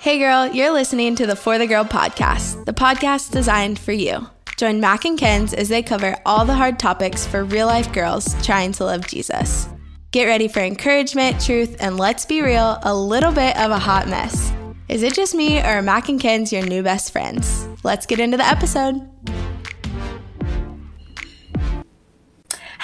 Hey girl, you're listening to the For the Girl podcast, the podcast designed for you. Join Mac and Kenz as they cover all the hard topics for real life girls trying to love Jesus. Get ready for encouragement, truth, and let's be real, a little bit of a hot mess. Is it just me or are Mac and Kenz your new best friends? Let's get into the episode.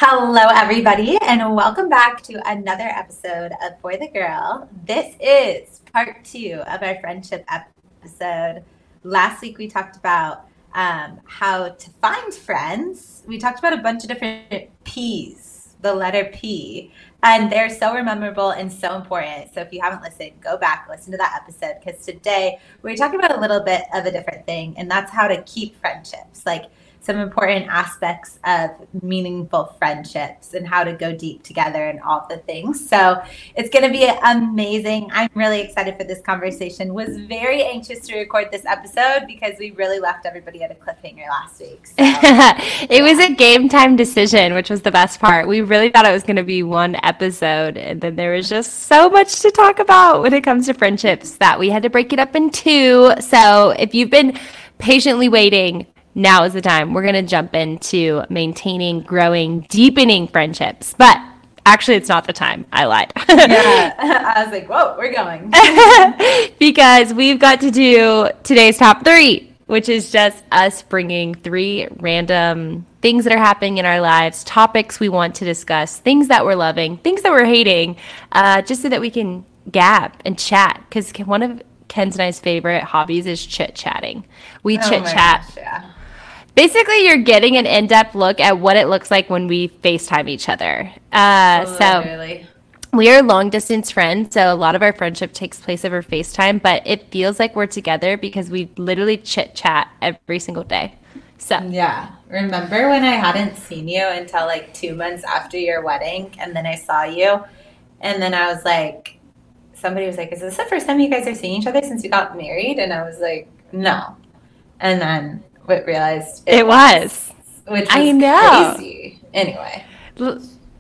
Hello, everybody, and welcome back to another episode of For the Girl. This is part two of our friendship episode. Last week, we talked about um, how to find friends. We talked about a bunch of different P's, the letter P, and they're so memorable and so important. So if you haven't listened, go back, listen to that episode, because today we're talking about a little bit of a different thing, and that's how to keep friendships. Like, some important aspects of meaningful friendships and how to go deep together and all the things. So it's going to be amazing. I'm really excited for this conversation. Was very anxious to record this episode because we really left everybody at a cliffhanger last week. So, it was a game time decision, which was the best part. We really thought it was going to be one episode, and then there was just so much to talk about when it comes to friendships that we had to break it up in two. So if you've been patiently waiting now is the time. We're going to jump into maintaining, growing, deepening friendships. But actually, it's not the time. I lied. yeah. I was like, whoa, we're going. because we've got to do today's top three, which is just us bringing three random things that are happening in our lives, topics we want to discuss, things that we're loving, things that we're hating, uh, just so that we can gab and chat. Because one of Kenz and I's favorite hobbies is chit chatting. We oh chit chat. Yeah basically you're getting an in-depth look at what it looks like when we FaceTime each other. Uh, oh, so we are long distance friends, so a lot of our friendship takes place over FaceTime, but it feels like we're together because we literally chit chat every single day. So yeah, remember when I hadn't seen you until like two months after your wedding, and then I saw you, and then I was like, somebody was like, "Is this the first time you guys are seeing each other since you got married?" And I was like, "No," and then but realized it, it was, was, which I know. Crazy. Anyway.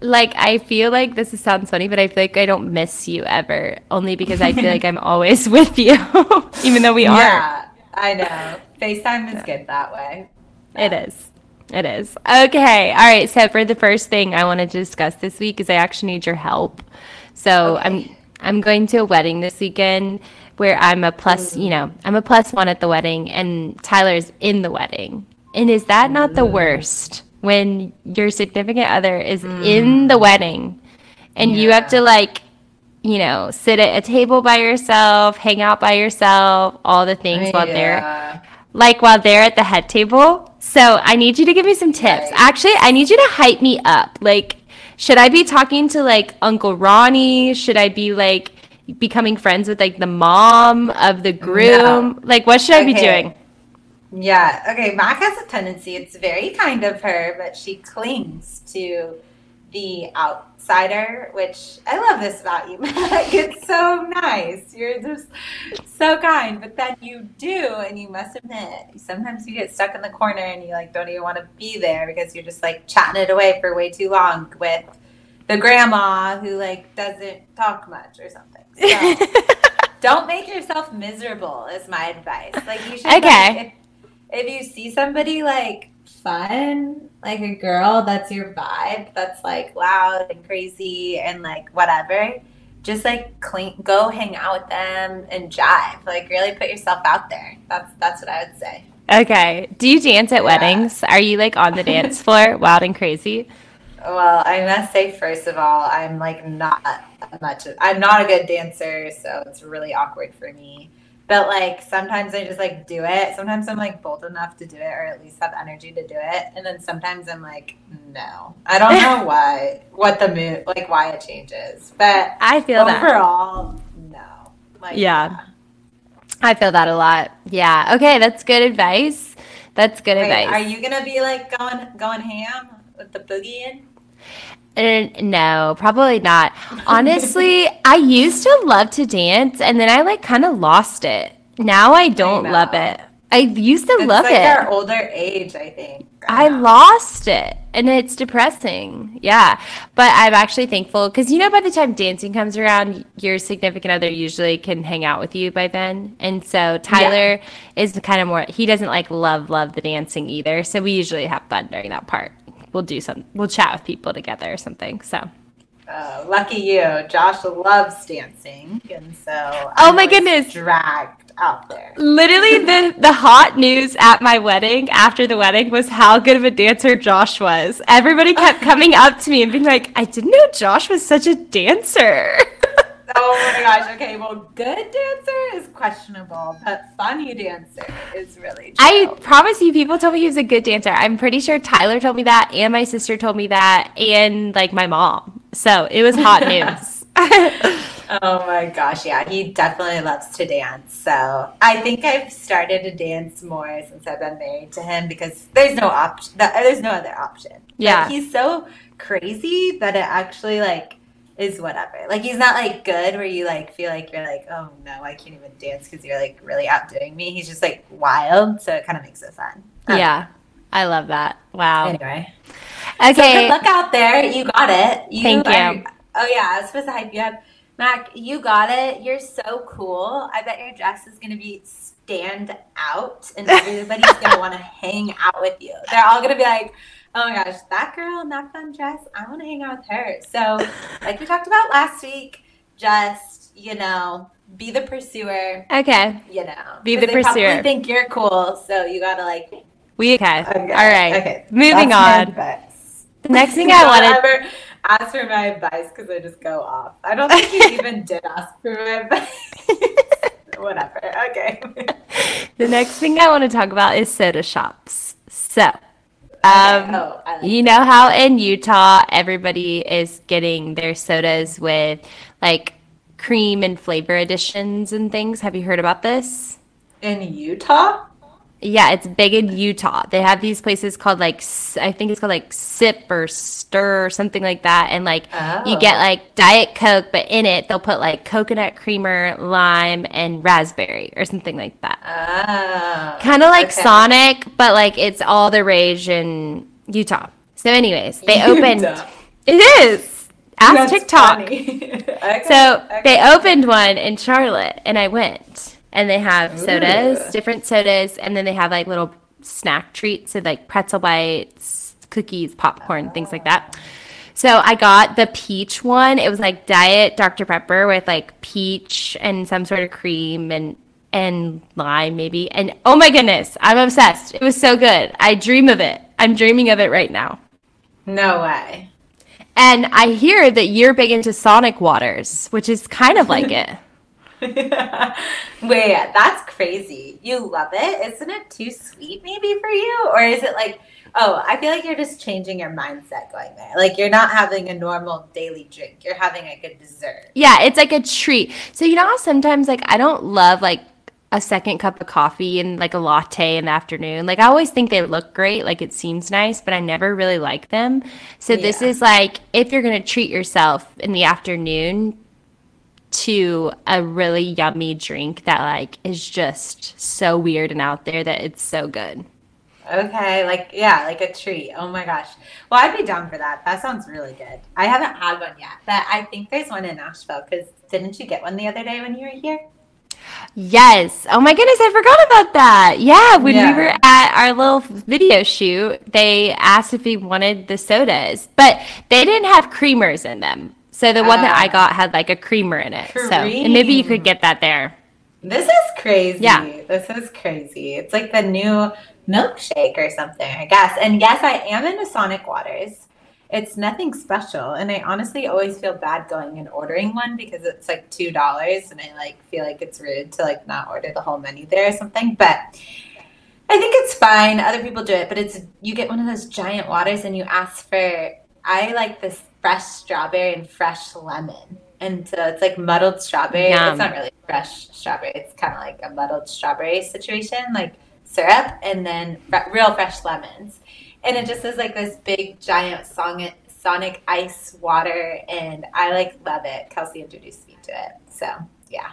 like I feel like this sounds funny, but I feel like I don't miss you ever, only because I feel like I'm always with you, even though we are. Yeah, I know. FaceTime is good that way. It is. It is. Okay. All right. So for the first thing I wanted to discuss this week is I actually need your help. So okay. I'm I'm going to a wedding this weekend where I'm a plus, you know, I'm a plus one at the wedding and Tyler's in the wedding. And is that not the worst when your significant other is mm. in the wedding and yeah. you have to like, you know, sit at a table by yourself, hang out by yourself, all the things while yeah. they're like while they're at the head table. So I need you to give me some tips. Right. Actually, I need you to hype me up. Like, should I be talking to like Uncle Ronnie? Should I be like becoming friends with like the mom of the groom? No. Like, what should okay. I be doing? Yeah. Okay. Mac has a tendency. It's very kind of her, but she clings to the outsider, which I love this about you, Mac. It's so nice. You're just so kind. But then you do, and you must admit, sometimes you get stuck in the corner and you like don't even want to be there because you're just like chatting it away for way too long with the grandma who like doesn't talk much or something. So don't make yourself miserable is my advice. Like you should Okay. Like, if, if you see somebody like fun, like a girl that's your vibe, that's like loud and crazy and like whatever, just like clean go hang out with them and jive. Like really put yourself out there. That's that's what I would say. Okay. Do you dance at yeah. weddings? Are you like on the dance floor, wild and crazy? Well, I must say, first of all, I'm like not much. I'm not a good dancer, so it's really awkward for me. But like sometimes I just like do it. Sometimes I'm like bold enough to do it, or at least have energy to do it. And then sometimes I'm like, no, I don't know why, what the mood, like why it changes. But I feel overall, that. no. Like, yeah. yeah. I feel that a lot. Yeah. Okay, that's good advice. That's good Wait, advice. Are you gonna be like going going ham with the boogie in? Uh, no, probably not. Honestly, I used to love to dance and then I like kind of lost it. Now I don't I love it. I used to It's love like it. our older age, I think. I don't lost it and it's depressing. Yeah. But I'm actually thankful because, you know, by the time dancing comes around, your significant other usually can hang out with you by then. And so Tyler is kind of more, he doesn't like love, love the dancing either. So we usually have fun during that part. We'll do some, we'll chat with people together or something. So, Oh, lucky you. Josh loves dancing, and so Oh I'm my goodness. dragged out there. literally, the, the hot news at my wedding after the wedding was how good of a dancer Josh was. Everybody kept coming up to me and being like, I didn't know Josh was such a dancer. Oh my gosh. Okay, well, good dancer is questionable, but funny dancer is really. True. I promise you, people told me he was a good dancer. I'm pretty sure Tyler told me that, and my sister told me that, and like my mom. So it was hot news. Oh my gosh, yeah, he definitely loves to dance. So I think I've started to dance more since I've been married to him because there's no option. There's no other option. Yeah. he's so crazy that it actually like is whatever. Like he's not like good where you like feel like you're like, oh no, I can't even dance because you're like really outdoing me. He's just like wild, so it kind of makes it fun. Yeah, I love that. Wow. Anyway, Okay. good luck out there. You got it. You Thank you. oh yeah, I was supposed to hype you up. Mac, you got it. You're so cool. I bet your dress is gonna be stand out and everybody's gonna want to hang out with you. They're all gonna be like, Oh my gosh, that girl in that fun dress, I wanna hang out with her. So like we talked about last week, just, you know, be the pursuer, Okay. you know. be the they pursuer. think you're cool, so you gotta like We okay. Okay, All right. Okay. Moving That's on. The next thing I wanted. ever ask for my advice because I just go off. I don't think you even did ask for my advice. Whatever. Okay. The next thing I want to talk about is soda shops. So, um, oh, like you know how in Utah everybody is getting their sodas with like cream and flavor additions and things. Have you heard about this? in Utah. Yeah, it's big in Utah. They have these places called like I think it's called like Sip or Stir or something like that, and like you Oh. get like Diet Coke, but in it they'll put like coconut creamer, lime, and raspberry or something like that. Oh. Kind of like okay. Sonic, but like it's all the rage in Utah. So, anyways, they opened. It is. Ask That's TikTok. Okay, So okay. they opened one in Charlotte, and I went. And they have sodas, Ooh. different sodas, and then they have like little snack treats, so like pretzel bites, cookies, popcorn, things like that. So I got the peach one. It was like diet Dr Pepper with like peach and some sort of cream and and lime maybe. And oh my goodness, I'm obsessed. It was so good. I dream of it. I'm dreaming of it right now. No way. And I hear that you're big into Sonic Waters, which is kind of like it. Wait, that's crazy. You love it? Isn't it too sweet maybe for you? Or is it like, oh, I feel like you're just changing your mindset going there. Like you're not having a normal daily drink. You're having like a dessert. Yeah, it's like a treat. So you know how sometimes like I don't love like a second cup of coffee and like a latte in the afternoon. Like I always think they look great, like it seems nice, but I never really like them. So this is like if you're going to treat yourself in the afternoon to a really yummy drink that like is just so weird and out there that it's so good. Okay, like yeah, like a treat. Oh my gosh. Well, I'd be down for that. That sounds really good. I haven't had one yet, but I think there's one in Nashville because didn't you get one the other day when you were here? Yes. Oh my goodness, I forgot about that. Yeah, when Yeah. we were at our little video shoot, they asked if we wanted the sodas, but they didn't have creamers in them. So the one that I Ah. got had like a creamer in it. So and maybe you could get that there. This is crazy. Yeah. This is crazy. It's like the new milkshake or something, I guess. And yes, I am into Sonic Waters. It's nothing special. And I honestly always feel bad going and ordering one because it's like two dollars and I like feel like it's rude to like not order the whole menu there or something. But I think it's fine. Other people do it, but it's you get one of those giant waters and you ask for I like this fresh strawberry and fresh lemon. And so it's like muddled strawberry. Yum. It's not really fresh strawberry. It's kind of like a muddled strawberry situation, like syrup, and then fre- real fresh lemons. And it just is like this big giant sonic sonic ice water, and I like love it. Kelsey introduced me to it, so yeah.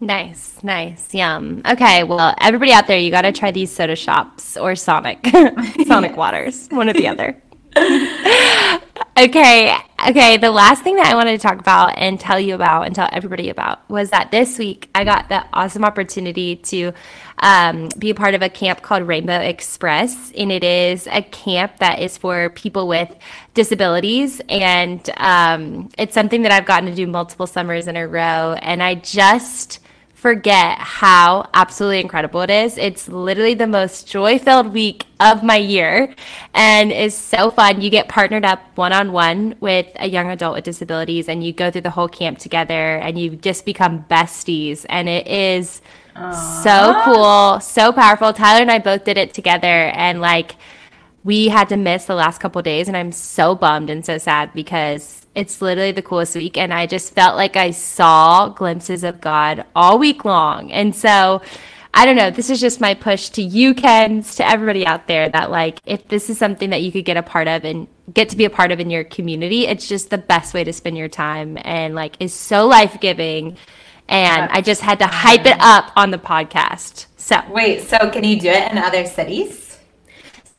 Nice, nice, yum. Okay, well, everybody out there, you got to try these soda shops or Sonic, Sonic Waters, one or the other. Okay, okay. The last thing that I wanted to talk about and tell you about and tell everybody about was that this week I got the awesome opportunity to um, be a part of a camp called Rainbow Express, and it is a camp that is for people with disabilities, and um, it's something that I've gotten to do multiple summers in a row, and I just forget how absolutely incredible it is. It's literally the most joy filled week of my year and is so fun. You get partnered up one on one with a young adult with disabilities and you go through the whole camp together and you just become besties. And it is Aww. so cool, so powerful. Tyler and I both did it together and like, we had to miss the last couple days and I'm so bummed and so sad because it's literally the coolest week and I just felt like I saw glimpses of God all week long. And so I don't know, this is just my push to you Kenz, to everybody out there that like if this is something that you could get a part of and get to be a part of in your community, it's just the best way to spend your time and like is so life-giving. And I just had to hype it up on the podcast. So Wait, so can you do it in other cities?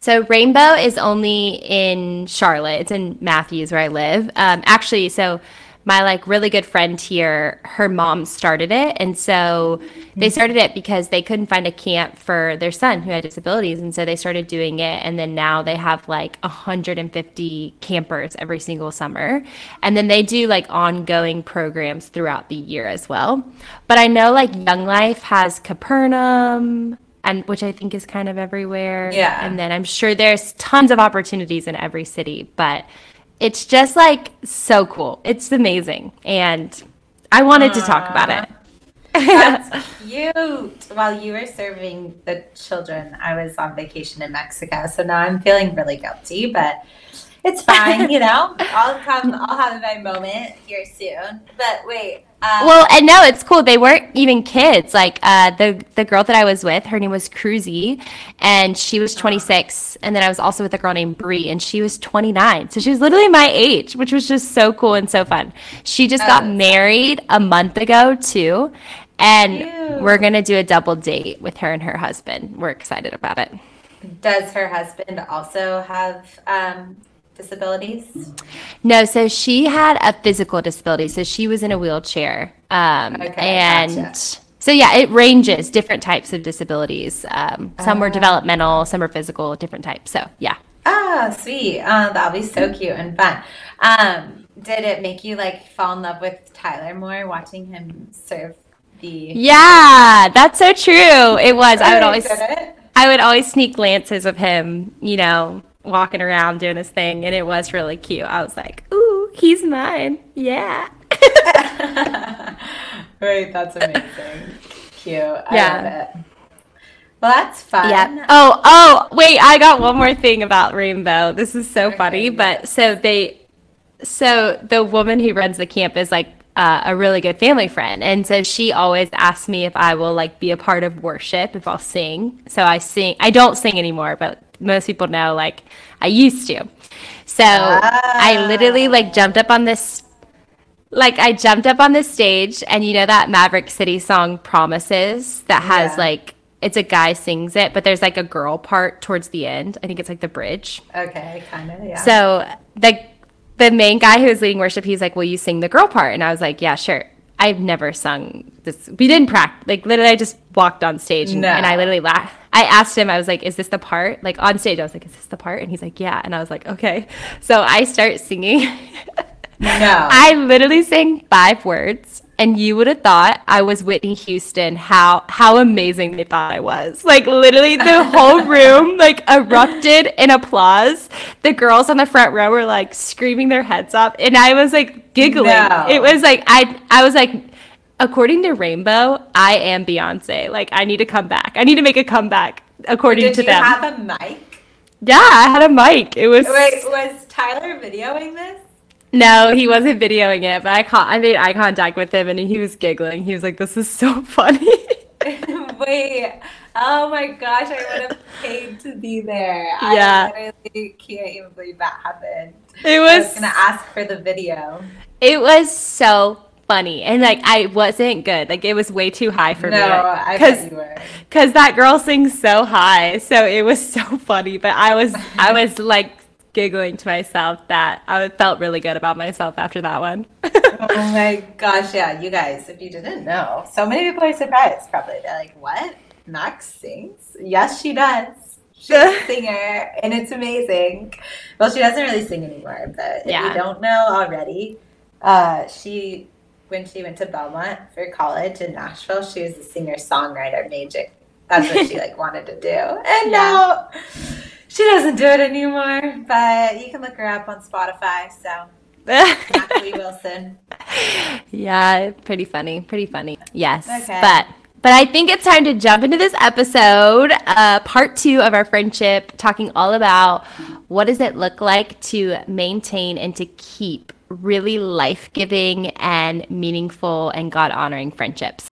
So Rainbow is only in Charlotte. It's in Matthews where I live. Um, actually, so my like really good friend here, her mom started it, and so they mm-hmm. started it because they couldn't find a camp for their son who had disabilities, and so they started doing it, and then now they have like 150 campers every single summer, and then they do like ongoing programs throughout the year as well. But I know like Young Life has Capernaum, and which I think is kind of everywhere. Yeah. And then I'm sure there's tons of opportunities in every city, but it's just like so cool. It's amazing. And I wanted Aww. to talk about it. That's cute. While you were serving the children, I was on vacation in Mexico. So now I'm feeling really guilty, but it's fine, you know. I'll come I'll have my moment here soon. But wait, um, well, and no, it's cool. They weren't even kids. Like uh, the the girl that I was with, her name was Cruzy, and she was 26. And then I was also with a girl named Bree, and she was 29. So she was literally my age, which was just so cool and so fun. She just oh. got married a month ago too, and Cute. we're gonna do a double date with her and her husband. We're excited about it. Does her husband also have um, disabilities? No, so she had a physical disability. So she was in a wheelchair. Um, okay, and gotcha. so, yeah, it ranges different types of disabilities. Um, some uh, were ah. developmental, some were physical, different types. So, yeah. Ah, sweet. Uh, that'll be so cute and fun. Um, did it make you like fall in love with Tyler more watching him serve the? Yeah, that's so true. It was. I would always. I would always sneak glances of him, you know, walking around doing his thing, and it was really cute. I was like, "Ooh, he's mine!" Yeah. right, that's amazing. Cute. I yeah. love it. Well, that's fun. Yeah. Oh, oh, wait, I got one more thing about Rainbow. This is so okay, funny, but so they, so the woman who runs the camp is like uh, a really good family friend. And so she always asks me if I will like be a part of worship, if I'll sing. So I sing, I don't sing anymore, but most people know like I used to. So ah. I literally like jumped up on this like I jumped up on this stage and you know that Maverick City song Promises that has yeah. like it's a guy sings it, but there's like a girl part towards the end. I think it's like the bridge. Okay, kind of, yeah. So the the main guy who was leading worship, he's like, "Will you sing the girl part?" And I was like, "Yeah, sure." I've never sung this. We didn't practice. Like literally, I just walked on stage and, no. and I literally laughed. I asked him. I was like, "Is this the part?" Like on stage, I was like, "Is this the part?" And he's like, "Yeah." And I was like, "Okay." So I start singing. no. I literally sang five words and you would have thought I was Whitney Houston. How how amazing they thought I was. Like literally the whole room like erupted in applause. The girls on the front row were like screaming their heads off and I was like giggling. No. It was like I I was like according to Rainbow, I am Beyonce. Like I need to come back. I need to make a comeback according Did to them. Did you have a mic? Yeah, I had a mic. It was Wait, was Tyler videoing this? No, he wasn't videoing it, but I caught I made eye contact with him and he was giggling. He was like, "This is so funny." Wait, oh my gosh, I would have paid to be there. Yeah. I literally can't even believe that happened. It was, I was gonna ask for the video. It was so funny. And like I wasn't good. Like it was way too high for no, me. I bet you were. Cause that girl sings so high. So it was so funny. But I was I was like giggling to myself that I felt really good about myself after that one. oh my gosh, yeah, you guys, if you didn't know, so many people are surprised probably. They're like, What? Max sings? Yes, she does. She's a singer and it's amazing. Well, she doesn't really sing anymore, but yeah. if you don't know already, uh, she when she went to Belmont for college in Nashville, she was a singer songwriter major. That's what she like wanted to do. And yeah. now she doesn't do it anymore, but you can look her up on Spotify. So Natalie Wilson. Yeah, pretty funny. Pretty funny. Yes. Okay. But but I think it's time to jump into this episode, uh, part two of our friendship, talking all about what does it look like to maintain and to keep really life giving and meaningful and God honoring friendships.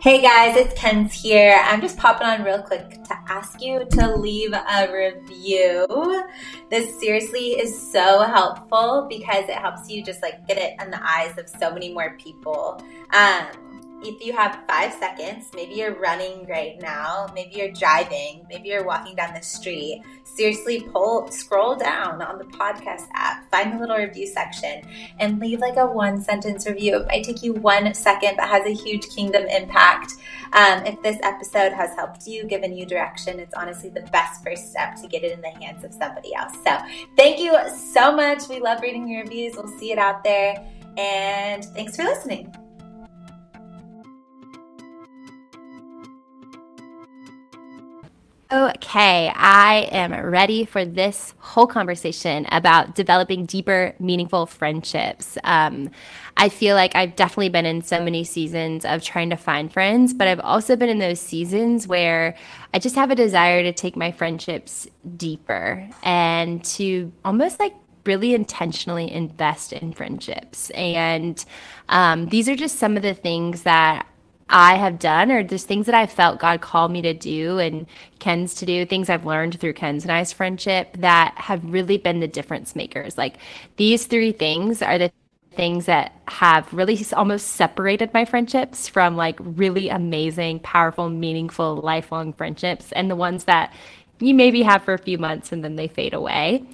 Hey guys, it's Kenz here. I'm just popping on real quick to ask you to leave a review. This seriously is so helpful because it helps you just like get it in the eyes of so many more people. Um, if you have five seconds, maybe you're running right now, maybe you're driving, maybe you're walking down the street, seriously pull, scroll down on the podcast app, find the little review section, and leave like a one sentence review. It might take you one second, but has a huge kingdom impact. Um, if this episode has helped you, given you direction, it's honestly the best first step to get it in the hands of somebody else. So thank you so much. We love reading your reviews. We'll see it out there. And thanks for listening. Okay, I am ready for this whole conversation about developing deeper, meaningful friendships. Um, I feel like I've definitely been in so many seasons of trying to find friends, but I've also been in those seasons where I just have a desire to take my friendships deeper and to almost like really intentionally invest in friendships. And um, these are just some of the things that I have done, or just things that I felt God called me to do and Kenz to do, things I've learned through Kenz and I's friendship that have really been the difference makers. Like these three things are the things that have really almost separated my friendships from like really amazing, powerful, meaningful, lifelong friendships and the ones that you maybe have for a few months and then they fade away.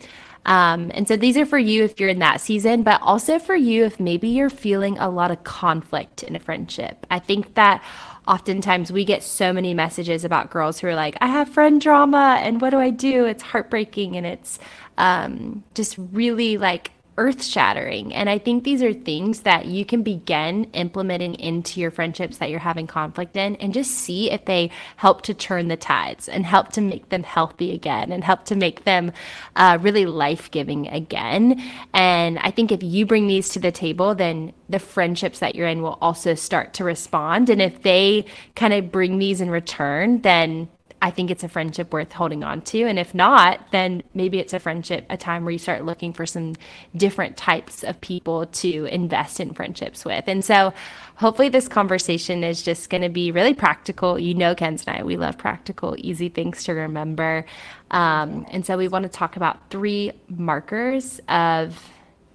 Um, and so these are for you if you're in that season, but also for you if maybe you're feeling a lot of conflict in a friendship. I think that oftentimes we get so many messages about girls who are like, I have friend drama and what do I do? It's heartbreaking and it's um, just really like earth shattering. And I think these are things that you can begin implementing into your friendships that you're having conflict in and just see if they help to turn the tides and help to make them healthy again and help to make them uh, really life giving again. And I think if you bring these to the table, then the friendships that you're in will also start to respond. And if they kind of bring these in return, then I think it's a friendship worth holding on to. And if not, then maybe it's a friendship, a time where you start looking for some different types of people to invest in friendships with. And so hopefully this conversation is just going to be really practical. You know, Kenz and I, we love practical, easy things to remember. Um, and so we want to talk about three markers of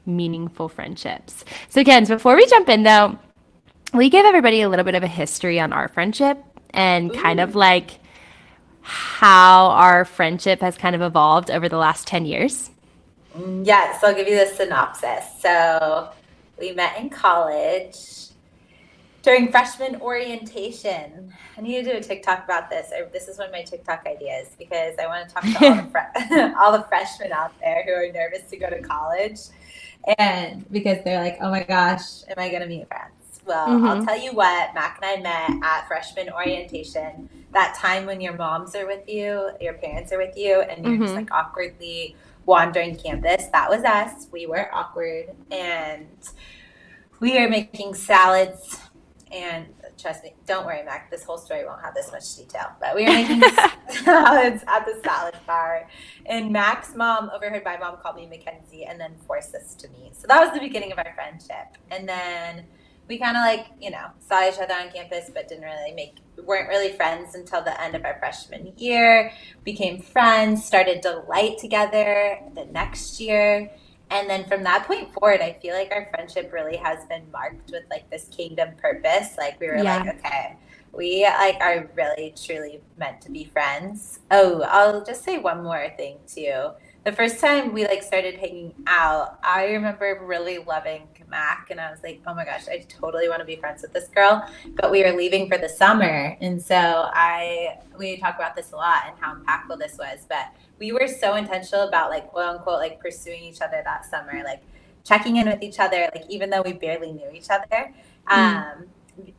meaningful friendships. So, Ken, before we jump in though, we give everybody a little bit of a history on our friendship and Ooh. kind of like how our friendship has kind of evolved over the last 10 years? Yes, I'll give you the synopsis. So we met in college during freshman orientation. I need to do a TikTok about this. I, this is one of my TikTok ideas because I want to talk to all the, fre- all the freshmen out there who are nervous to go to college. And because they're like, oh my gosh, am I going to meet friends? Well, mm-hmm. I'll tell you what, Mac and I met at freshman orientation that time when your moms are with you, your parents are with you, and you're mm-hmm. just like awkwardly wandering campus. That was us. We were awkward and we were making salads. And trust me, don't worry, Mac. This whole story won't have this much detail. But we were making salads at the salad bar. And Mac's mom overheard my mom call me Mackenzie and then forced this to me. So that was the beginning of our friendship. And then we kind of like you know saw each other on campus but didn't really make weren't really friends until the end of our freshman year became friends started delight together the next year and then from that point forward, I feel like our friendship really has been marked with like this kingdom purpose. Like we were yeah. like, okay, we like are really truly meant to be friends. Oh, I'll just say one more thing too. The first time we like started hanging out, I remember really loving Mac and I was like, oh my gosh, I totally want to be friends with this girl. But we were leaving for the summer. And so I we talk about this a lot and how impactful this was. But we were so intentional about like quote unquote like pursuing each other that summer, like checking in with each other, like even though we barely knew each other. Mm. Um,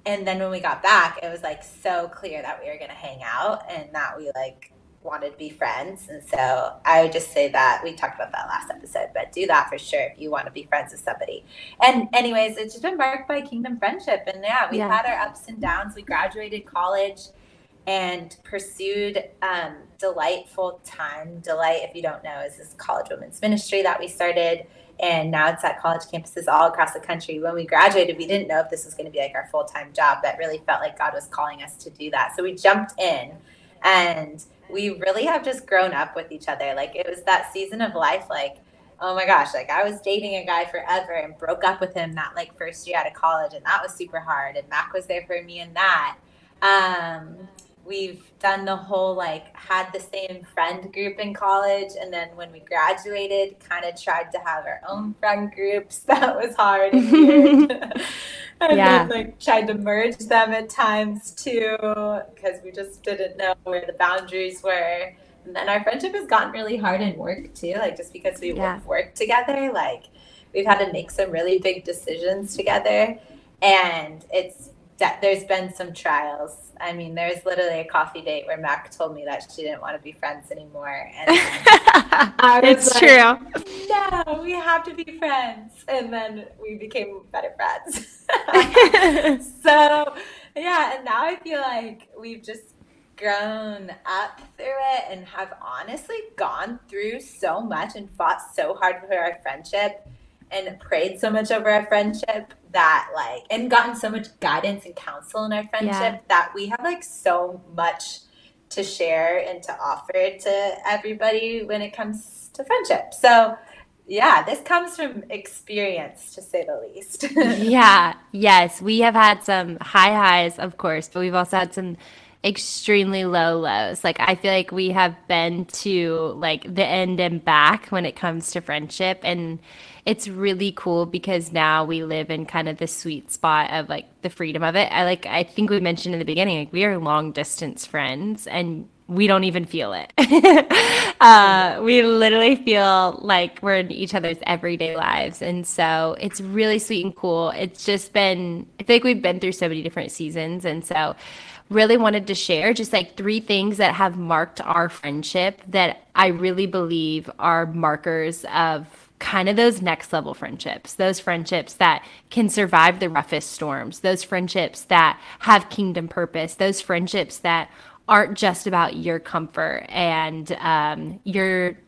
and then when we got back, it was like so clear that we were gonna hang out and that we like wanted to be friends. And so I would just say that we talked about that last episode, but do that for sure if you want to be friends with somebody. And anyways, it's just been marked by kingdom friendship. And yeah, we yeah. had our ups and downs. We graduated college and pursued um, delightful time. Delight, if you don't know, is this college women's ministry that we started. And now it's at college campuses all across the country. When we graduated, we didn't know if this was going to be like our full time job, but really felt like God was calling us to do that. So we jumped in and we really have just grown up with each other. Like it was that season of life, like, oh my gosh, like I was dating a guy forever and broke up with him that like first year out of college, and that was super hard. And Mac was there for me in that. Um, we've done the whole like had the same friend group in college and then when we graduated kind of tried to have our own friend groups that was hard and weird and yeah. then like tried to merge them at times too because we just didn't know where the boundaries were and then our friendship has gotten really hard in work too like just because we yeah. work together like we've had to make some really big decisions together and it's that there's been some trials I mean, there's literally a coffee date where Mac told me that she didn't want to be friends anymore. And it's like, true. No, we have to be friends. And then we became better friends. so, yeah. And now I feel like we've just grown up through it and have honestly gone through so much and fought so hard for our friendship and prayed so much over our friendship that like and gotten so much guidance and counsel in our friendship yeah. that we have like so much to share and to offer to everybody when it comes to friendship. So yeah, this comes from experience to say the least. yeah, yes, we have had some high highs, of course, but we've also had some extremely low lows. Like I feel like we have been to like the end and back when it comes to friendship and it's really cool because now we live in kind of the sweet spot of like the freedom of it. I like I think we mentioned in the beginning like we are long distance friends and we don't even feel it. uh, we literally feel like we're in each other's everyday lives. And so it's really sweet and cool. It's just been, I think we've been through so many different seasons. And so really wanted to share just like three things that have marked our friendship that I really believe are markers of kind of those next level friendships, those friendships that can survive the roughest storms, those friendships that have kingdom purpose, those friendships that aren't just about your comfort and um, your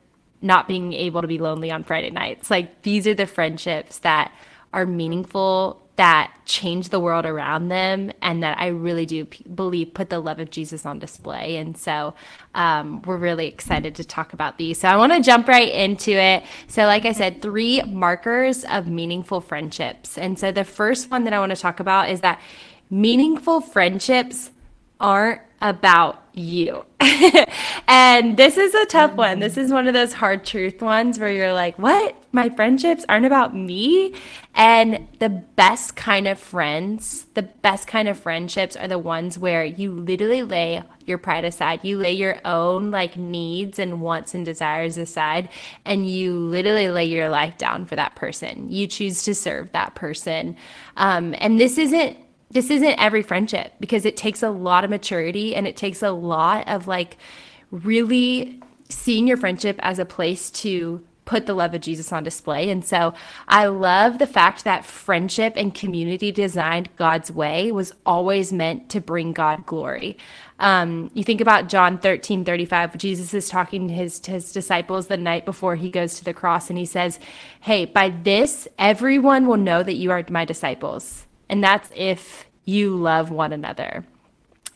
not being able to be lonely on Friday nights. Like these are the friendships that are meaningful that change the world around them and that I really do p- believe put the love of Jesus on display. And so um, we're really excited to talk about these. So I want to jump right into it. So, like I said, three markers of meaningful friendships. And so the first one that I want to talk about is that meaningful friendships aren't about you. and this is a tough one. This is one of those hard truth ones where you're like, what? My friendships aren't about me? And the best kind of friends, the best kind of friendships are the ones where you literally lay your pride aside. You lay your own like needs and wants and desires aside, and you literally lay your life down for that person. You choose to serve that person. Um, and this isn't this isn't every friendship because it takes a lot of maturity and it takes a lot of like really seeing your friendship as a place to put the love of Jesus on display. And so I love the fact that friendship and community designed God's way was always meant to bring God glory. Um, you think about John 13, 35, Jesus is talking to his, to his disciples the night before he goes to the cross, and he says, Hey, by this, everyone will know that you are my disciples and that's if you love one another.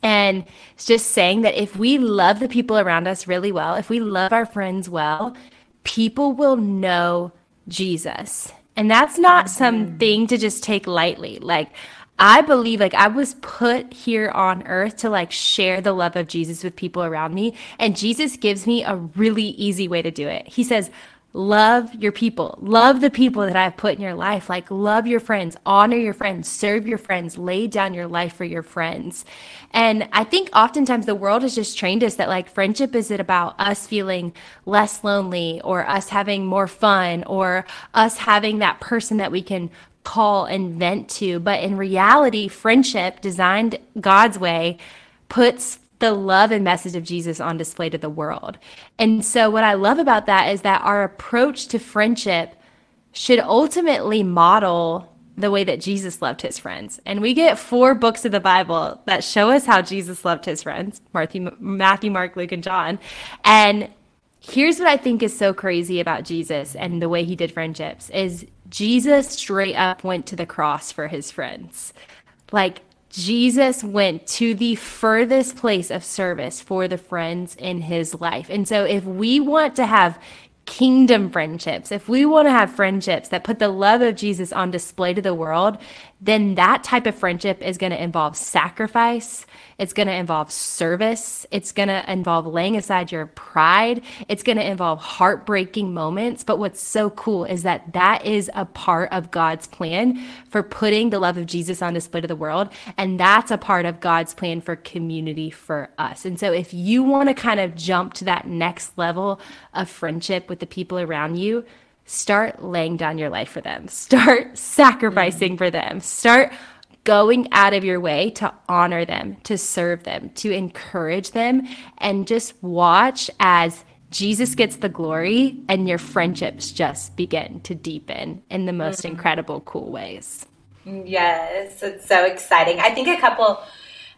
And it's just saying that if we love the people around us really well, if we love our friends well, people will know Jesus. And that's not mm-hmm. something to just take lightly. Like, I believe like I was put here on earth to like share the love of Jesus with people around me. And Jesus gives me a really easy way to do it. He says, love your people. Love the people that i've put in your life. Like love your friends. Honor your friends. Serve your friends. Lay down your life for your friends. And i think oftentimes the world has just trained us that like friendship is it about us feeling less lonely or us having more fun or us having that person that we can call and vent to. But in reality friendship designed god's way puts the love and message of Jesus on display to the world. And so, what I love about that is that our approach to friendship should ultimately model the way that Jesus loved his friends. And we get four books of the Bible that show us how Jesus loved his friends Matthew, Matthew Mark, Luke, and John. And here's what I think is so crazy about Jesus and the way he did friendships is Jesus straight up went to the cross for his friends. Like Jesus went to the furthest place of service for the friends in his life. And so, if we want to have kingdom friendships, if we want to have friendships that put the love of Jesus on display to the world, then that type of friendship is going to involve sacrifice. It's going to involve service. It's going to involve laying aside your pride. It's going to involve heartbreaking moments. But what's so cool is that that is a part of God's plan for putting the love of Jesus on display to the world. And that's a part of God's plan for community for us. And so if you want to kind of jump to that next level of friendship with the people around you, start laying down your life for them, start sacrificing mm. for them, start going out of your way to honor them, to serve them, to encourage them, and just watch as Jesus gets the glory and your friendships just begin to deepen in the most mm-hmm. incredible, cool ways. Yes, it's so exciting. I think a couple,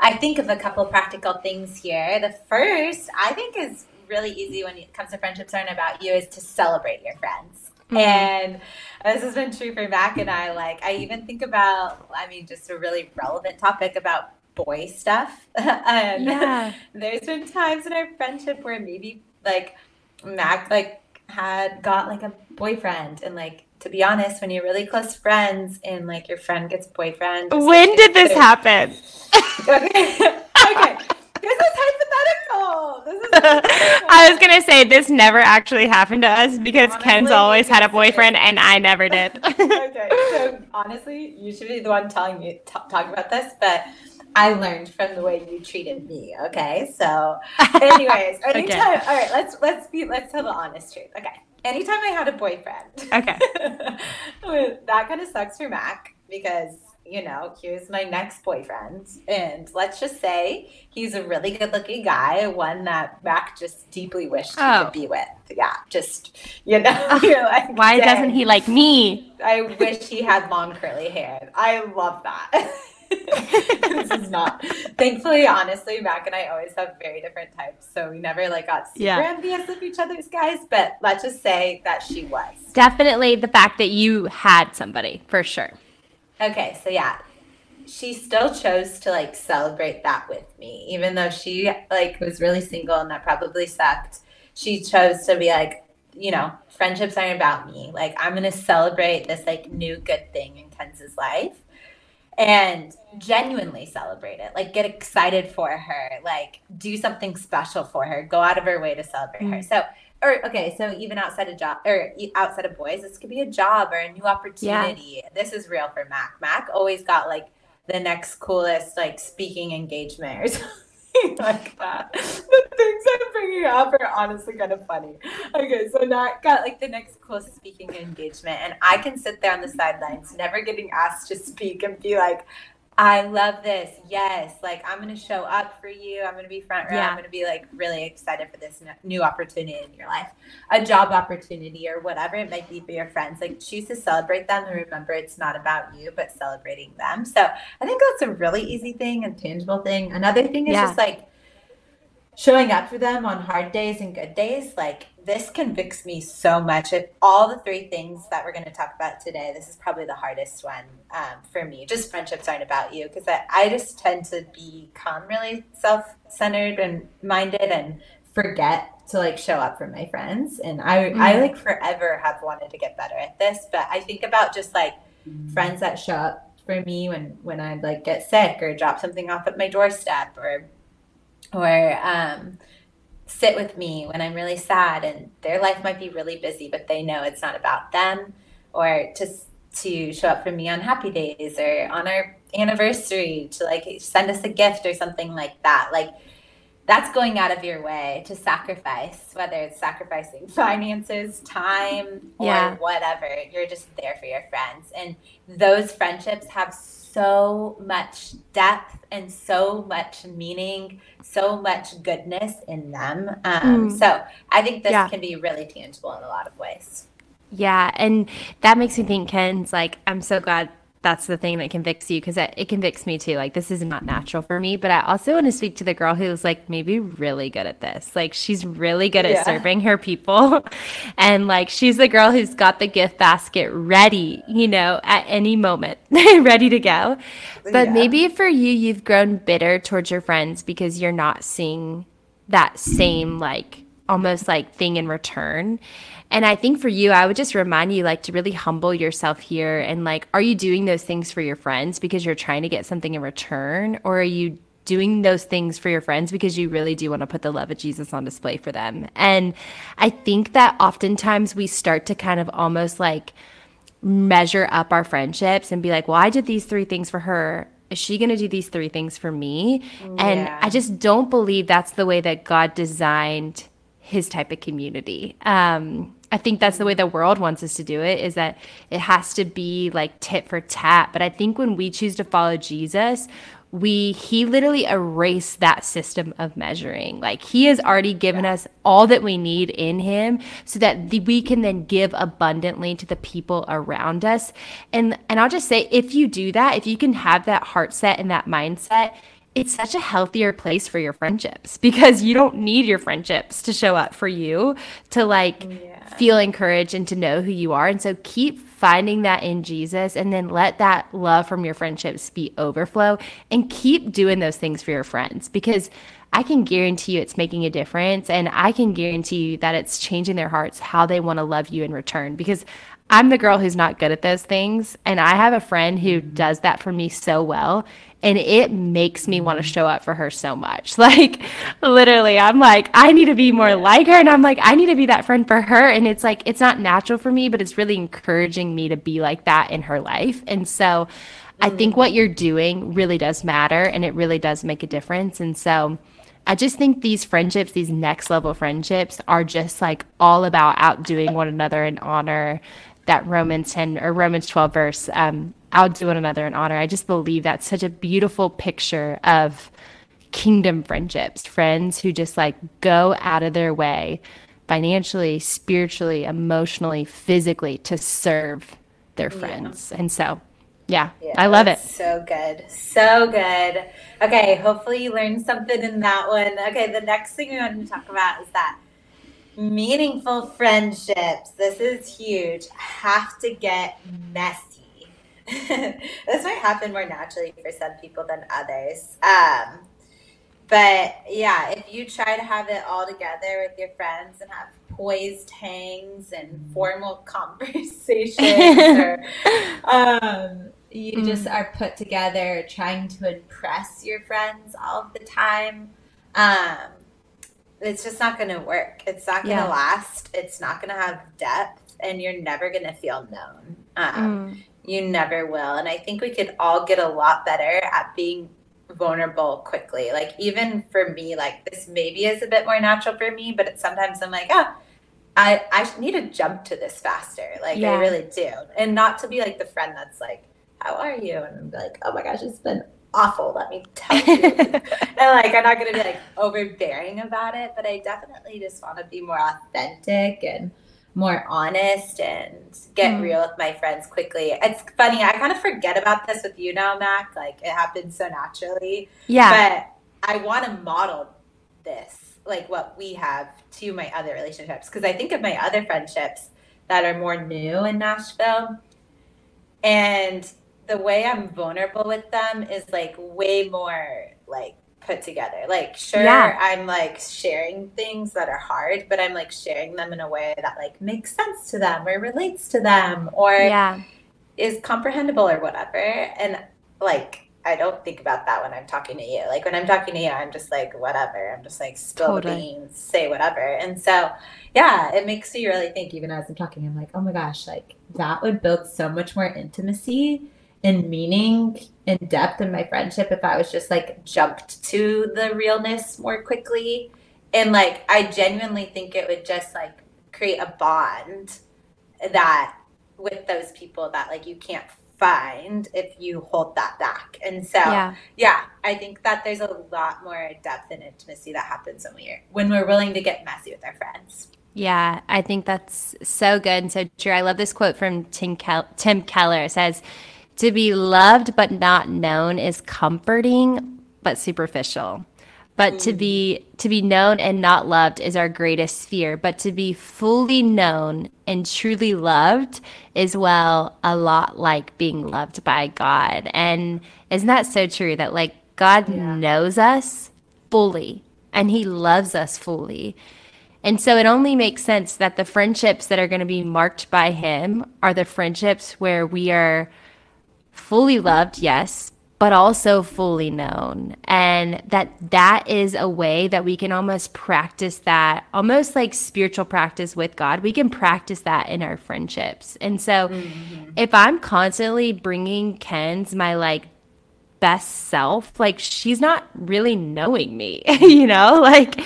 I think of a couple practical things here. The first, I think, is really easy when it comes to friendships aren't about you is to celebrate your friends. Mm-hmm. And this has been true for Mac and I. Like, I even think about, I mean, just a really relevant topic about boy stuff. and yeah. there's been times in our friendship where maybe like Mac like had got like a boyfriend and like to be honest, when you're really close friends and like your friend gets a boyfriend. When did this happen? okay. okay. This is hypothetical. This is hypothetical. I was gonna say this never actually happened to us because honestly, Ken's always had a boyfriend and I never did. okay, so honestly, you should be the one telling me t- talk about this, but I learned from the way you treated me. Okay, so anyways, anytime. okay. All right, let's let's be let's tell the honest truth. Okay, anytime I had a boyfriend. Okay, that kind of sucks for Mac because you know, here's my next boyfriend. And let's just say he's a really good looking guy, one that Mac just deeply wished oh. he could oh. be with. Yeah, just, you know, like, why doesn't he like me? I wish he had long curly hair. I love that. this is not. Thankfully, honestly, Mac and I always have very different types, so we never like got super yeah. envious of each other's guys. But let's just say that she was definitely the fact that you had somebody for sure. Okay, so yeah, she still chose to like celebrate that with me, even though she like was really single and that probably sucked. She chose to be like, you know, friendships aren't about me. Like I'm gonna celebrate this like new good thing in Kenz's life and genuinely celebrate it. Like get excited for her, like do something special for her, go out of her way to celebrate mm-hmm. her. Mm. So or okay, so even outside of job or outside of boys, this could be a job or a new opportunity. Yeah. This is real for Mac. Mac always got like the next coolest like speaking engagement or something like that. The things I'm bringing up are honestly kind of funny. Okay, so Mac got like the next coolest speaking engagement, and I can sit there on the sidelines, never getting asked to speak, and be like, I love this. Yes. Like, I'm going to show up for you. I'm going to be front row. Yeah. I'm going to be like really excited for this new opportunity in your life, a job opportunity or whatever it might be for your friends. Like, choose to celebrate them and remember it's not about you, but celebrating them. So, I think that's a really easy thing and tangible thing. Another thing is yeah. just like showing up for them on hard days and good days. Like, this convicts me so much. Of all the three things that we're going to talk about today, this is probably the hardest one um, for me. Just friendships aren't about you because I, I just tend to become really self centered and minded and forget to like show up for my friends and I mm. I like forever have wanted to get better at this, but I think about just like friends that show up for me when when I like get sick or drop something off at my doorstep or or um sit with me when I'm really sad and their life might be really busy, but they know it's not about them or to to show up for me on happy days or on our anniversary to like send us a gift or something like that. Like that's going out of your way to sacrifice, whether it's sacrificing finances, time, or yeah. whatever. You're just there for your friends. And those friendships have so much depth and so much meaning, so much goodness in them. Um, mm. So I think this yeah. can be really tangible in a lot of ways. Yeah, and that makes me think, Kenz like, I'm so glad that's the thing that convicts you because it, it, convicts me too. Like, this is not natural for me. But I also want to speak to the girl who's like maybe really good at this. Like, she's really good at yeah. serving her people. and like, she's the girl who's got the gift basket ready, you know, at any moment, ready to go. But yeah. maybe for you, you've grown bitter towards your friends because you're not seeing that same, like, almost like thing in return. And I think for you, I would just remind you like to really humble yourself here and like, are you doing those things for your friends because you're trying to get something in return? Or are you doing those things for your friends because you really do want to put the love of Jesus on display for them? And I think that oftentimes we start to kind of almost like measure up our friendships and be like, well, I did these three things for her is she going to do these three things for me? Yeah. And I just don't believe that's the way that God designed his type of community. Um, I think that's the way the world wants us to do it is that it has to be like tit for tat. But I think when we choose to follow Jesus, we he literally erased that system of measuring. Like he has already given us all that we need in him so that the, we can then give abundantly to the people around us. And and i'll just say if you do that if you can have that heart set and that mindset it's such a healthier place for your friendships because you don't need your friendships to show up for you to like yeah. feel encouraged and to know who you are. And so keep finding that in Jesus and then let that love from your friendships be overflow and keep doing those things for your friends because I can guarantee you it's making a difference and I can guarantee you that it's changing their hearts how they want to love you in return because I'm the girl who's not good at those things and I have a friend who mm-hmm. does that for me so well and it makes me want to show up for her so much. Like literally, I'm like, I need to be more like her, and I'm like, I need to be that friend for her. And it's like it's not natural for me, but it's really encouraging me to be like that in her life. And so, I think what you're doing really does matter, and it really does make a difference. And so. I just think these friendships, these next level friendships, are just like all about outdoing one another in honor. That Romans 10 or Romans 12 verse, um, outdo one another in honor. I just believe that's such a beautiful picture of kingdom friendships, friends who just like go out of their way financially, spiritually, emotionally, physically to serve their friends. Yeah. And so, yeah, yeah, I love it. So good. So good. Okay, hopefully you learned something in that one. Okay, the next thing we want to talk about is that meaningful friendships. This is huge. Have to get messy this might happen more naturally for some people than others. Um, but yeah, if you try to have it all together with your friends and have poised hangs and formal conversations, or um, you mm. just are put together trying to impress your friends all the time, um, it's just not going to work. It's not going to yeah. last. It's not going to have depth, and you're never going to feel known. Um, mm. You never will. And I think we could all get a lot better at being vulnerable quickly. Like even for me, like this maybe is a bit more natural for me, but it's sometimes I'm like, oh, I, I need to jump to this faster. Like yeah. I really do. And not to be like the friend that's like, how are you? And I'm like, oh my gosh, it's been awful. Let me tell you. and like, I'm not going to be like overbearing about it, but I definitely just want to be more authentic and more honest and get mm. real with my friends quickly. It's funny, I kind of forget about this with you now, Mac. Like it happens so naturally. Yeah. But I want to model this, like what we have to my other relationships. Because I think of my other friendships that are more new in Nashville. And the way I'm vulnerable with them is like way more like put together. Like, sure, yeah. I'm like sharing things that are hard, but I'm like sharing them in a way that like makes sense to them or relates to them or yeah. is comprehensible or whatever. And like, I don't think about that when I'm talking to you. Like when I'm talking to you, I'm just like whatever. I'm just like spill totally. the beans, say whatever. And so, yeah, it makes you really think. Even as I'm talking, I'm like, oh my gosh, like that would build so much more intimacy and meaning and depth in my friendship if I was just like jumped to the realness more quickly. And like I genuinely think it would just like create a bond that with those people that like you can't find if you hold that back. And so yeah, yeah I think that there's a lot more depth and intimacy that happens when we're when we're willing to get messy with our friends. Yeah, I think that's so good and so true. I love this quote from Tim, Kel- Tim Keller. It says, to be loved but not known is comforting but superficial. But mm. to be to be known and not loved is our greatest fear. But to be fully known and truly loved is well a lot like being loved by God. And isn't that so true that like God yeah. knows us fully and he loves us fully. And so it only makes sense that the friendships that are going to be marked by him are the friendships where we are fully loved, yes, but also fully known. And that that is a way that we can almost practice that, almost like spiritual practice with God. We can practice that in our friendships. And so mm-hmm. if I'm constantly bringing Kenz my like best self, like she's not really knowing me, you know? Like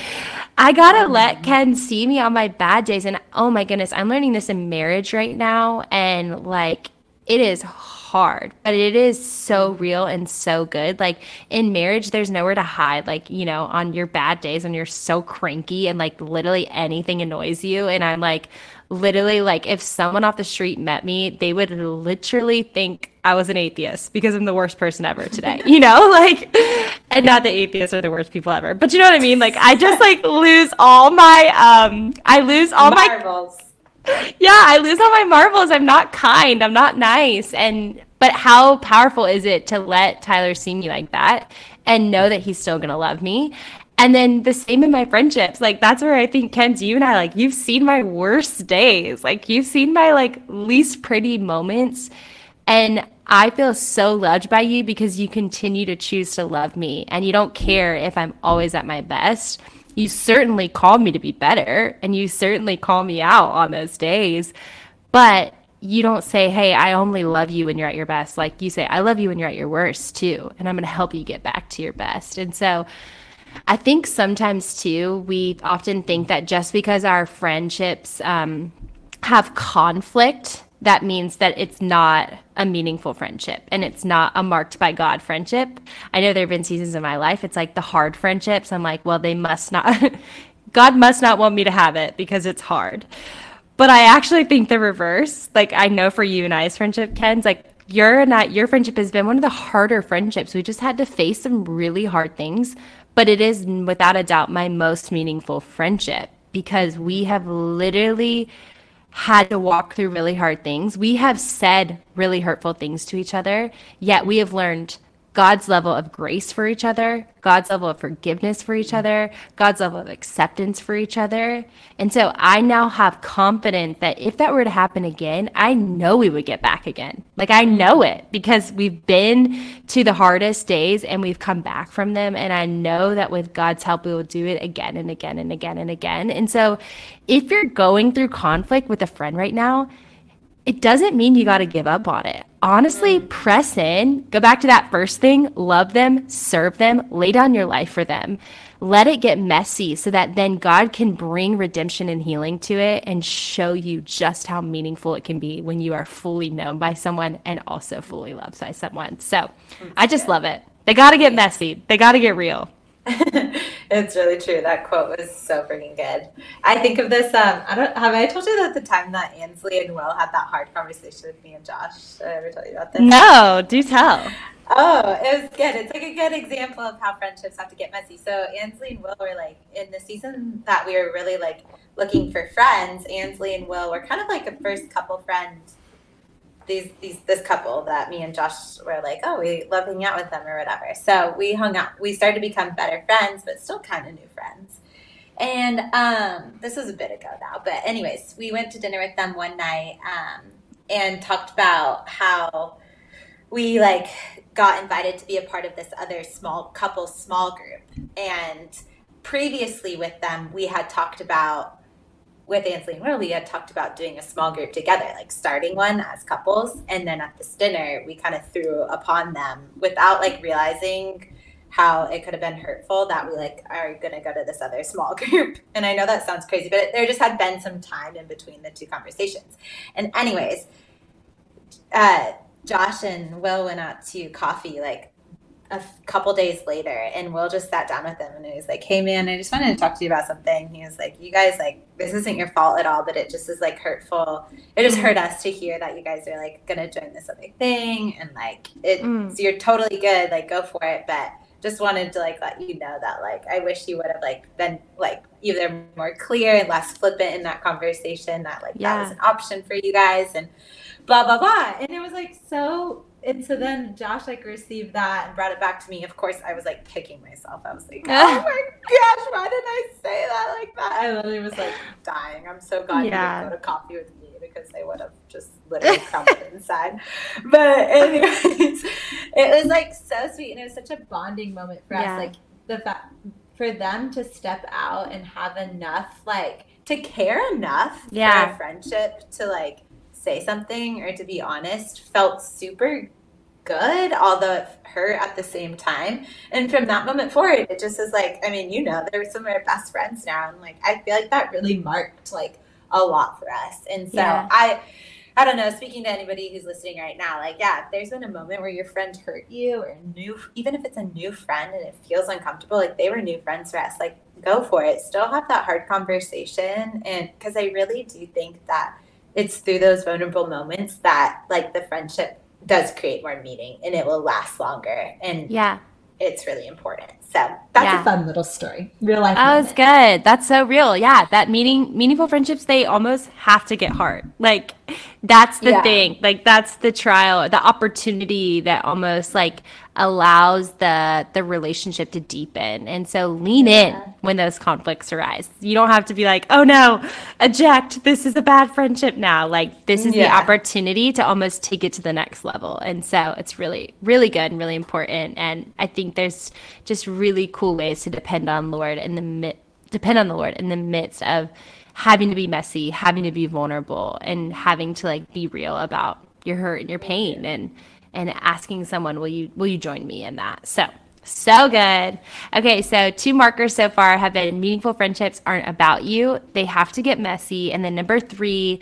I gotta let mm-hmm. Ken see me on my bad days. And oh my goodness, I'm learning this in marriage right now. And like, it is hard, but it is so real and so good. Like in marriage, there's nowhere to hide. Like, you know, on your bad days when you're so cranky and like literally anything annoys you. And I'm like, literally, like, if someone off the street met me, they would literally think I was an atheist because I'm the worst person ever today, you know? Like, and not the atheists are the worst people ever, but you know what I mean? Like, I just like lose all my, um, I lose all Marbles. my yeah, I lose all my marbles. I'm not kind. I'm not nice. And but how powerful is it to let Tyler see me like that and know that he's still gonna love me? And then the same in my friendships. Like that's where I think Kenz you and I like you've seen my worst days. Like you've seen my like least pretty moments. And I feel so loved by you because you continue to choose to love me and you don't care if I'm always at my best you certainly call me to be better and you certainly call me out on those days but you don't say hey i only love you when you're at your best. Like you say i love you when you're at your worst too and i'm going to help you get back to your best. And so i think sometimes too we often think that just because our friendships um, have conflict that means that it's not a meaningful friendship and it's not a marked by God friendship. I know there have been seasons in my life, it's like the hard friendships. I'm like, well, they must not, God must not want me to have it because it's hard. But I actually think the reverse. Like, I know for you and I's friendship, Kenz like, your and I, your friendship has been one of the harder friendships. We just had to face some really hard things, but it is without a doubt my most meaningful friendship because we have literally had to walk through really hard things. We have said really hurtful things to each other, yet we have learned God's level of grace for each other, God's level of forgiveness for each other, God's level of acceptance for each other. And so I now have confidence that if that were to happen again, I know we would get back again. Like I know it because we've been to the hardest days and we've come back from them. And I know that with God's help, we will do it again and again and again and again. And so if you're going through conflict with a friend right now, it doesn't mean you got to give up on it. Honestly, press in, go back to that first thing, love them, serve them, lay down your life for them. Let it get messy so that then God can bring redemption and healing to it and show you just how meaningful it can be when you are fully known by someone and also fully loved by someone. So I just love it. They got to get messy, they got to get real. it's really true. That quote was so freaking good. I think of this. Um, I don't have I told you that the time that Ansley and Will had that hard conversation with me and Josh. Did I ever tell you about this? No, do tell. Oh, it was good. It's like a good example of how friendships have to get messy. So Ansley and Will were like in the season that we were really like looking for friends. Ansley and Will were kind of like a first couple friends these these this couple that me and Josh were like, oh, we love hanging out with them or whatever. So we hung out. We started to become better friends, but still kind of new friends. And um, this was a bit ago now, but anyways, we went to dinner with them one night um, and talked about how we like got invited to be a part of this other small couple small group. And previously with them, we had talked about with Ansley and we had talked about doing a small group together, like starting one as couples. And then at this dinner, we kind of threw upon them without like realizing how it could have been hurtful that we like are gonna go to this other small group. And I know that sounds crazy, but there just had been some time in between the two conversations. And anyways, uh, Josh and Will went out to coffee like a couple days later and Will just sat down with him and he was like, Hey man, I just wanted to talk to you about something. He was like, You guys like this isn't your fault at all, but it just is like hurtful. It just hurt us to hear that you guys are like gonna join this other thing and like it mm. so you're totally good, like go for it. But just wanted to like let you know that like I wish you would have like been like either more clear and less flippant in that conversation that like yeah. that was an option for you guys and blah blah blah. And it was like so and so then Josh like received that and brought it back to me. Of course, I was like kicking myself. I was like, "Oh my gosh, why did I say that like that?" I literally was like dying. I'm so glad yeah. you didn't go to coffee with me because I would have just literally crumbled inside. But anyways, it was like so sweet, and it was such a bonding moment for yeah. us. Like the fact for them to step out and have enough, like to care enough yeah. for a friendship to like say something or to be honest felt super good, although it hurt at the same time. And from that moment forward, it just is like, I mean, you know, they're some of our best friends now. And like, I feel like that really marked like a lot for us. And so yeah. I, I don't know, speaking to anybody who's listening right now, like, yeah, there's been a moment where your friend hurt you or new, even if it's a new friend and it feels uncomfortable, like they were new friends for us, like go for it. Still have that hard conversation. And because I really do think that it's through those vulnerable moments that like the friendship does create more meaning and it will last longer. And yeah, it's really important. So that's yeah. a fun little story. Real life. That was good. That's so real. Yeah. That meaning meaningful friendships, they almost have to get hard. Like that's the yeah. thing. Like that's the trial, the opportunity that almost like allows the the relationship to deepen. And so lean yeah. in when those conflicts arise. You don't have to be like, "Oh no, eject. This is a bad friendship now." Like this is yeah. the opportunity to almost take it to the next level. And so it's really really good and really important. And I think there's just really cool ways to depend on Lord in the depend on the Lord in the midst of having to be messy, having to be vulnerable, and having to like be real about your hurt and your pain and and asking someone, will you will you join me in that? So so good. Okay, so two markers so far have been meaningful friendships aren't about you. They have to get messy. And then number three,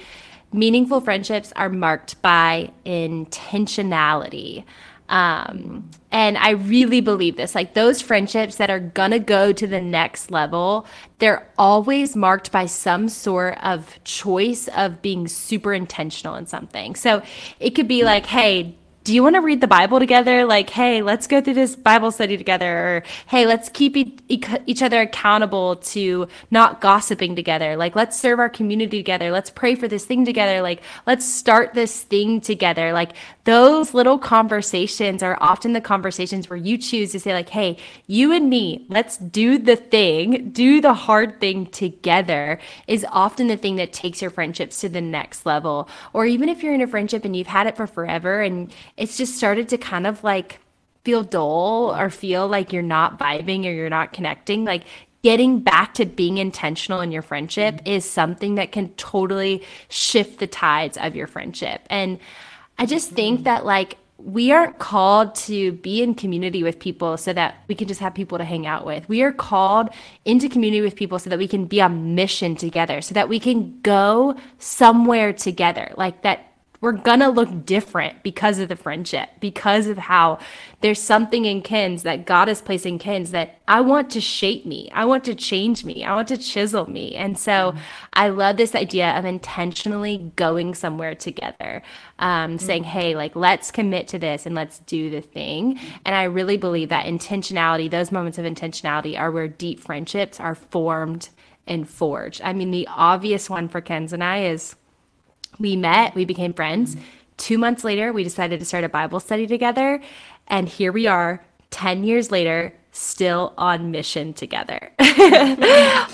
meaningful friendships are marked by intentionality. Um, and I really believe this. Like those friendships that are gonna go to the next level, they're always marked by some sort of choice of being super intentional in something. So it could be like, hey, do you want to read the Bible together? Like, hey, let's go through this Bible study together. Or, hey, let's keep e- each other accountable to not gossiping together. Like, let's serve our community together. Let's pray for this thing together. Like, let's start this thing together. Like, those little conversations are often the conversations where you choose to say, like, hey, you and me, let's do the thing, do the hard thing together, is often the thing that takes your friendships to the next level. Or even if you're in a friendship and you've had it for forever and it's just started to kind of like feel dull or feel like you're not vibing or you're not connecting, like getting back to being intentional in your friendship mm-hmm. is something that can totally shift the tides of your friendship. And I just mm-hmm. think that like we aren't called to be in community with people so that we can just have people to hang out with. We are called into community with people so that we can be on mission together, so that we can go somewhere together. Like that we're gonna look different because of the friendship, because of how there's something in Kenz that God is placing in Kenz that I want to shape me. I want to change me. I want to chisel me. And so mm-hmm. I love this idea of intentionally going somewhere together, um, mm-hmm. saying, hey, like, let's commit to this and let's do the thing. And I really believe that intentionality, those moments of intentionality, are where deep friendships are formed and forged. I mean, the obvious one for Kenz and I is we met, we became friends. Two months later, we decided to start a Bible study together. And here we are, 10 years later, still on mission together.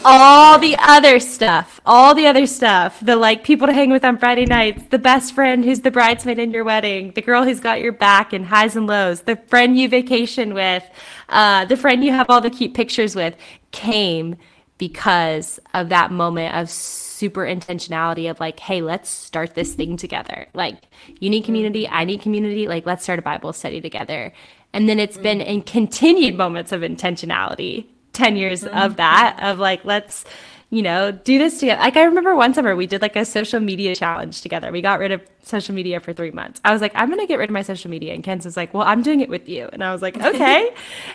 all the other stuff, all the other stuff, the like people to hang with on Friday nights, the best friend who's the bridesmaid in your wedding, the girl who's got your back in highs and lows, the friend you vacation with, uh, the friend you have all the cute pictures with, came because of that moment of super intentionality of like, hey, let's start this thing together. Like, you need community, I need community. Like, let's start a Bible study together. And then it's been in continued moments of intentionality, 10 years mm-hmm. of that, of like, let's, you know, do this together. Like I remember one summer we did like a social media challenge together. We got rid of social media for three months. I was like, I'm gonna get rid of my social media. And Kenz was like, Well, I'm doing it with you. And I was like, Okay.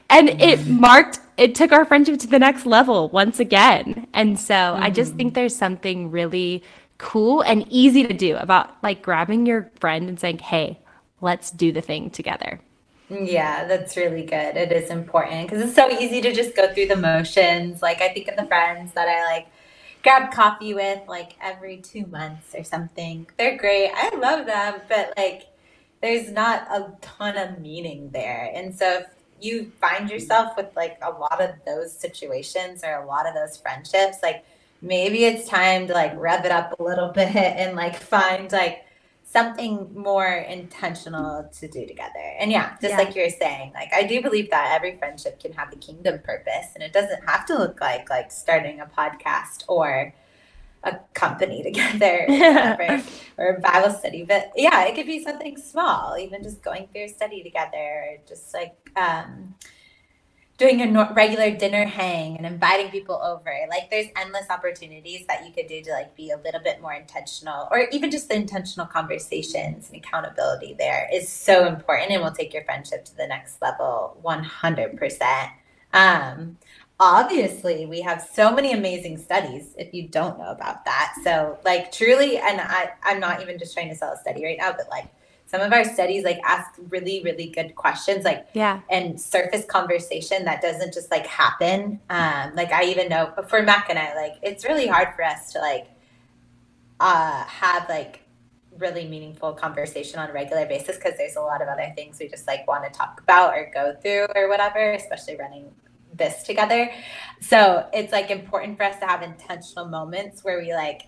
and it marked it took our friendship to the next level once again. And so mm-hmm. I just think mm. there's something really cool and easy to do about like grabbing your friend and saying, Hey, let's do the thing together. Yeah, that's really good. It is important because it's so easy to just go through the motions. Like I think of the friends that I like grab coffee with like every two months or something. They're great. I love them, but like there's not a ton of meaning there. And so if you find yourself with like a lot of those situations or a lot of those friendships, like maybe it's time to like rev it up a little bit and like find like something more intentional to do together. And yeah, just yeah. like you're saying, like I do believe that every friendship can have a kingdom purpose and it doesn't have to look like like starting a podcast or a company together or, or a Bible study. But yeah, it could be something small, even just going through a study together, or just like um doing a regular dinner hang and inviting people over. Like there's endless opportunities that you could do to like be a little bit more intentional or even just the intentional conversations and accountability there is so important and will take your friendship to the next level 100%. Um, obviously we have so many amazing studies if you don't know about that. So like truly, and I, I'm not even just trying to sell a study right now, but like some of our studies like ask really really good questions like yeah. and surface conversation that doesn't just like happen. Um like i even know for mac and i like it's really hard for us to like uh have like really meaningful conversation on a regular basis because there's a lot of other things we just like want to talk about or go through or whatever especially running this together. So it's like important for us to have intentional moments where we like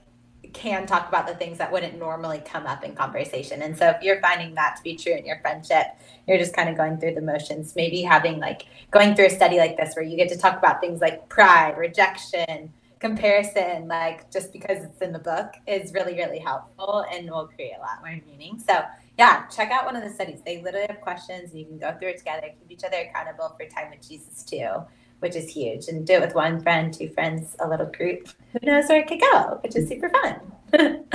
can talk about the things that wouldn't normally come up in conversation. And so if you're finding that to be true in your friendship, you're just kind of going through the motions, maybe having like going through a study like this where you get to talk about things like pride, rejection, comparison, like just because it's in the book is really, really helpful and will create a lot more meaning. So yeah, check out one of the studies. They literally have questions and you can go through it together, keep each other accountable for time with Jesus too which is huge. And do it with one friend, two friends, a little group. Who knows where it could go, which is super fun.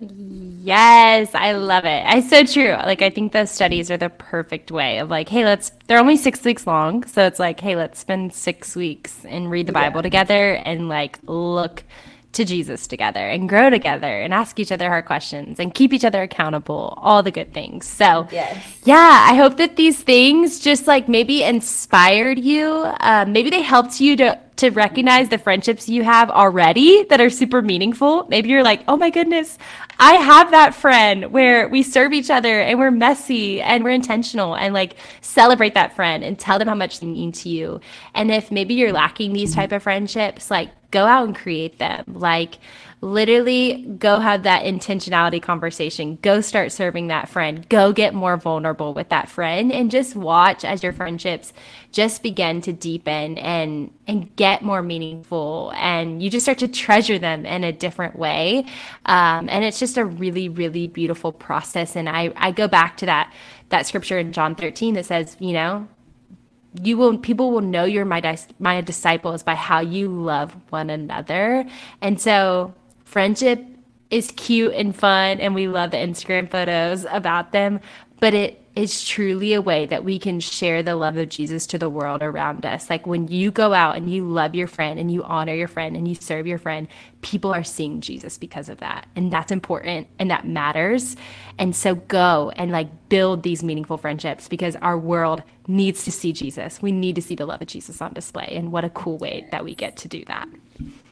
yes, I love it. It's so true. Like I think the studies are the perfect way of like, hey, let's they're only six weeks long. So it's like, hey, let's spend six weeks and read the Bible yeah. together and like look to Jesus together and grow together and ask each other hard questions and keep each other accountable, all the good things. So, yes. yeah, I hope that these things just like maybe inspired you. Uh, maybe they helped you to to recognize the friendships you have already that are super meaningful. Maybe you're like, oh my goodness, I have that friend where we serve each other and we're messy and we're intentional and like celebrate that friend and tell them how much they mean to you. And if maybe you're lacking these type of friendships, like go out and create them. Like literally go have that intentionality conversation. Go start serving that friend. Go get more vulnerable with that friend and just watch as your friendships just begin to deepen and and get more meaningful and you just start to treasure them in a different way. Um, and it's just a really, really beautiful process. And I, I go back to that that scripture in John 13 that says, you know, you will people will know you're my my disciples by how you love one another and so friendship is cute and fun and we love the instagram photos about them but it is truly a way that we can share the love of Jesus to the world around us. Like when you go out and you love your friend and you honor your friend and you serve your friend, people are seeing Jesus because of that. And that's important and that matters. And so go and like build these meaningful friendships because our world needs to see Jesus. We need to see the love of Jesus on display. And what a cool way that we get to do that.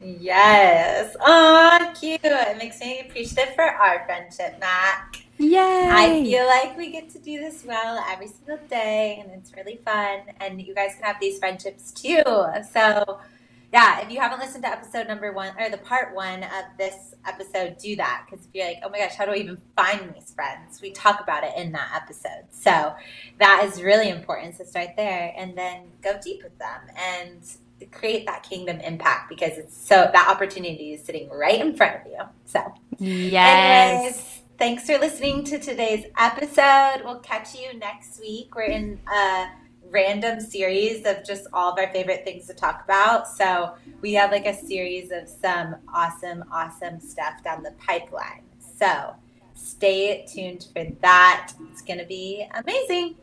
Yes. Oh, cute. It makes me appreciative for our friendship, Mac. Yay! I feel like we get to do this well every single day, and it's really fun. And you guys can have these friendships too. So, yeah, if you haven't listened to episode number one or the part one of this episode, do that. Because if you're like, oh my gosh, how do I even find these friends? We talk about it in that episode. So, that is really important. So, start there and then go deep with them and create that kingdom impact because it's so that opportunity is sitting right in front of you. So, yes. Anyways, thanks for listening to today's episode. We'll catch you next week. We're in a random series of just all of our favorite things to talk about. So we have like a series of some awesome, awesome stuff down the pipeline. So stay tuned for that. It's going to be amazing.